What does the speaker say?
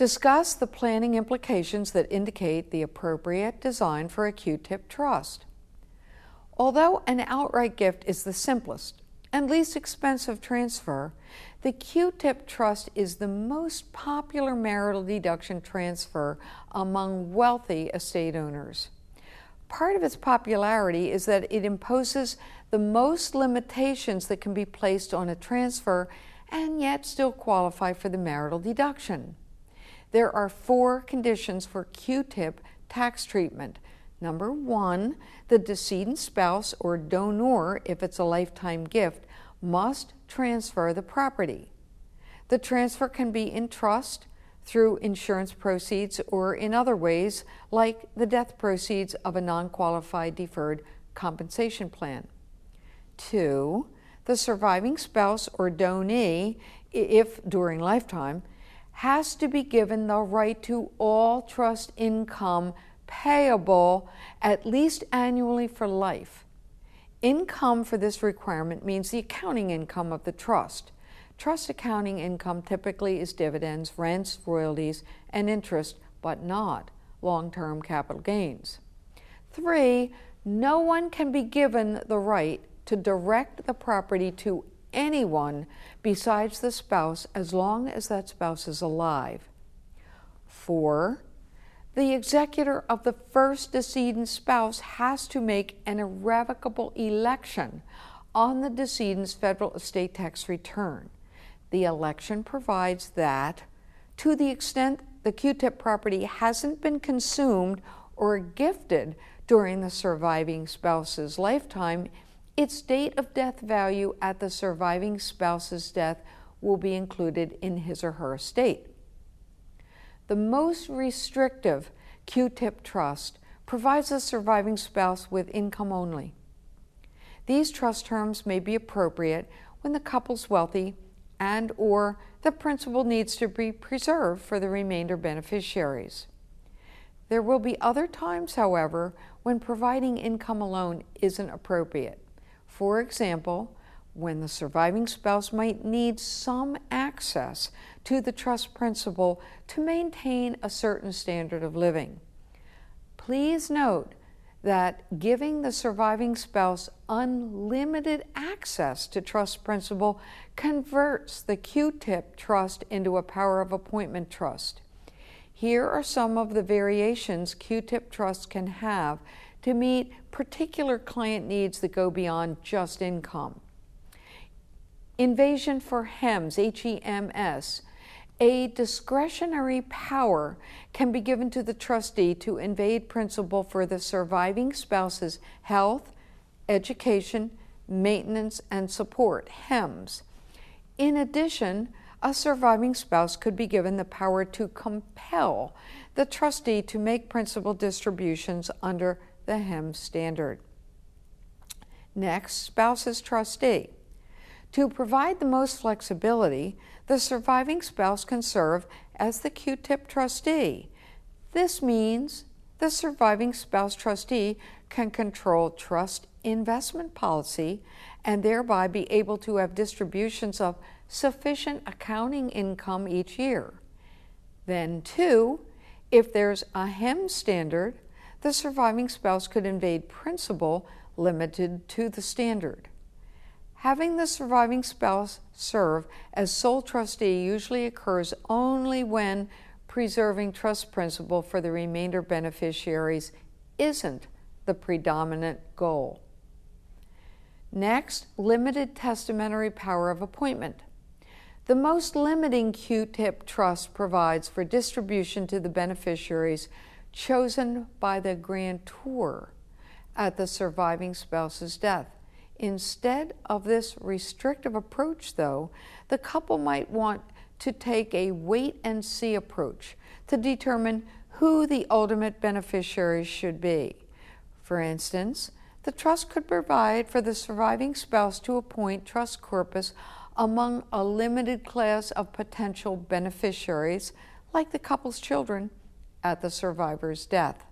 Discuss the planning implications that indicate the appropriate design for a QTIP trust. Although an outright gift is the simplest and least expensive transfer, the QTIP trust is the most popular marital deduction transfer among wealthy estate owners. Part of its popularity is that it imposes the most limitations that can be placed on a transfer and yet still qualify for the marital deduction. There are four conditions for QTIP tax treatment. Number one, the decedent spouse or donor, if it's a lifetime gift, must transfer the property. The transfer can be in trust, through insurance proceeds, or in other ways, like the death proceeds of a non qualified deferred compensation plan. Two, the surviving spouse or donee, if during lifetime, has to be given the right to all trust income payable at least annually for life. Income for this requirement means the accounting income of the trust. Trust accounting income typically is dividends, rents, royalties, and interest, but not long term capital gains. Three, no one can be given the right to direct the property to anyone besides the spouse as long as that spouse is alive. Four, the executor of the first decedent spouse has to make an irrevocable election on the decedent's federal estate tax return. The election provides that, to the extent the QTIP property hasn't been consumed or gifted during the surviving spouse's lifetime, its date of death value at the surviving spouse's death will be included in his or her estate. The most restrictive QTIP trust provides the surviving spouse with income only. These trust terms may be appropriate when the couple's wealthy and or the principal needs to be preserved for the remainder beneficiaries. There will be other times, however, when providing income alone isn't appropriate. For example, when the surviving spouse might need some access to the trust principal to maintain a certain standard of living. Please note that giving the surviving spouse unlimited access to trust principal converts the QTIP trust into a power of appointment trust. Here are some of the variations QTIP trusts can have to meet particular client needs that go beyond just income. Invasion for HEMS, H E M S. A discretionary power can be given to the trustee to invade principal for the surviving spouse's health, education, maintenance, and support, HEMS. In addition, a surviving spouse could be given the power to compel the trustee to make principal distributions under the HEM standard. Next, spouse's trustee. To provide the most flexibility, the surviving spouse can serve as the QTIP trustee. This means the surviving spouse trustee can control trust investment policy and thereby be able to have distributions of sufficient accounting income each year. Then, two, if there's a HEM standard, the surviving spouse could invade principal limited to the standard. Having the surviving spouse serve as sole trustee usually occurs only when preserving trust principal for the remainder beneficiaries isn't the predominant goal. Next, limited testamentary power of appointment. The most limiting QTIP trust provides for distribution to the beneficiaries chosen by the grantor at the surviving spouse's death. Instead of this restrictive approach, though, the couple might want to take a wait and see approach to determine who the ultimate beneficiaries should be. For instance, the trust could provide for the surviving spouse to appoint trust corpus among a limited class of potential beneficiaries, like the couple's children, at the survivor's death.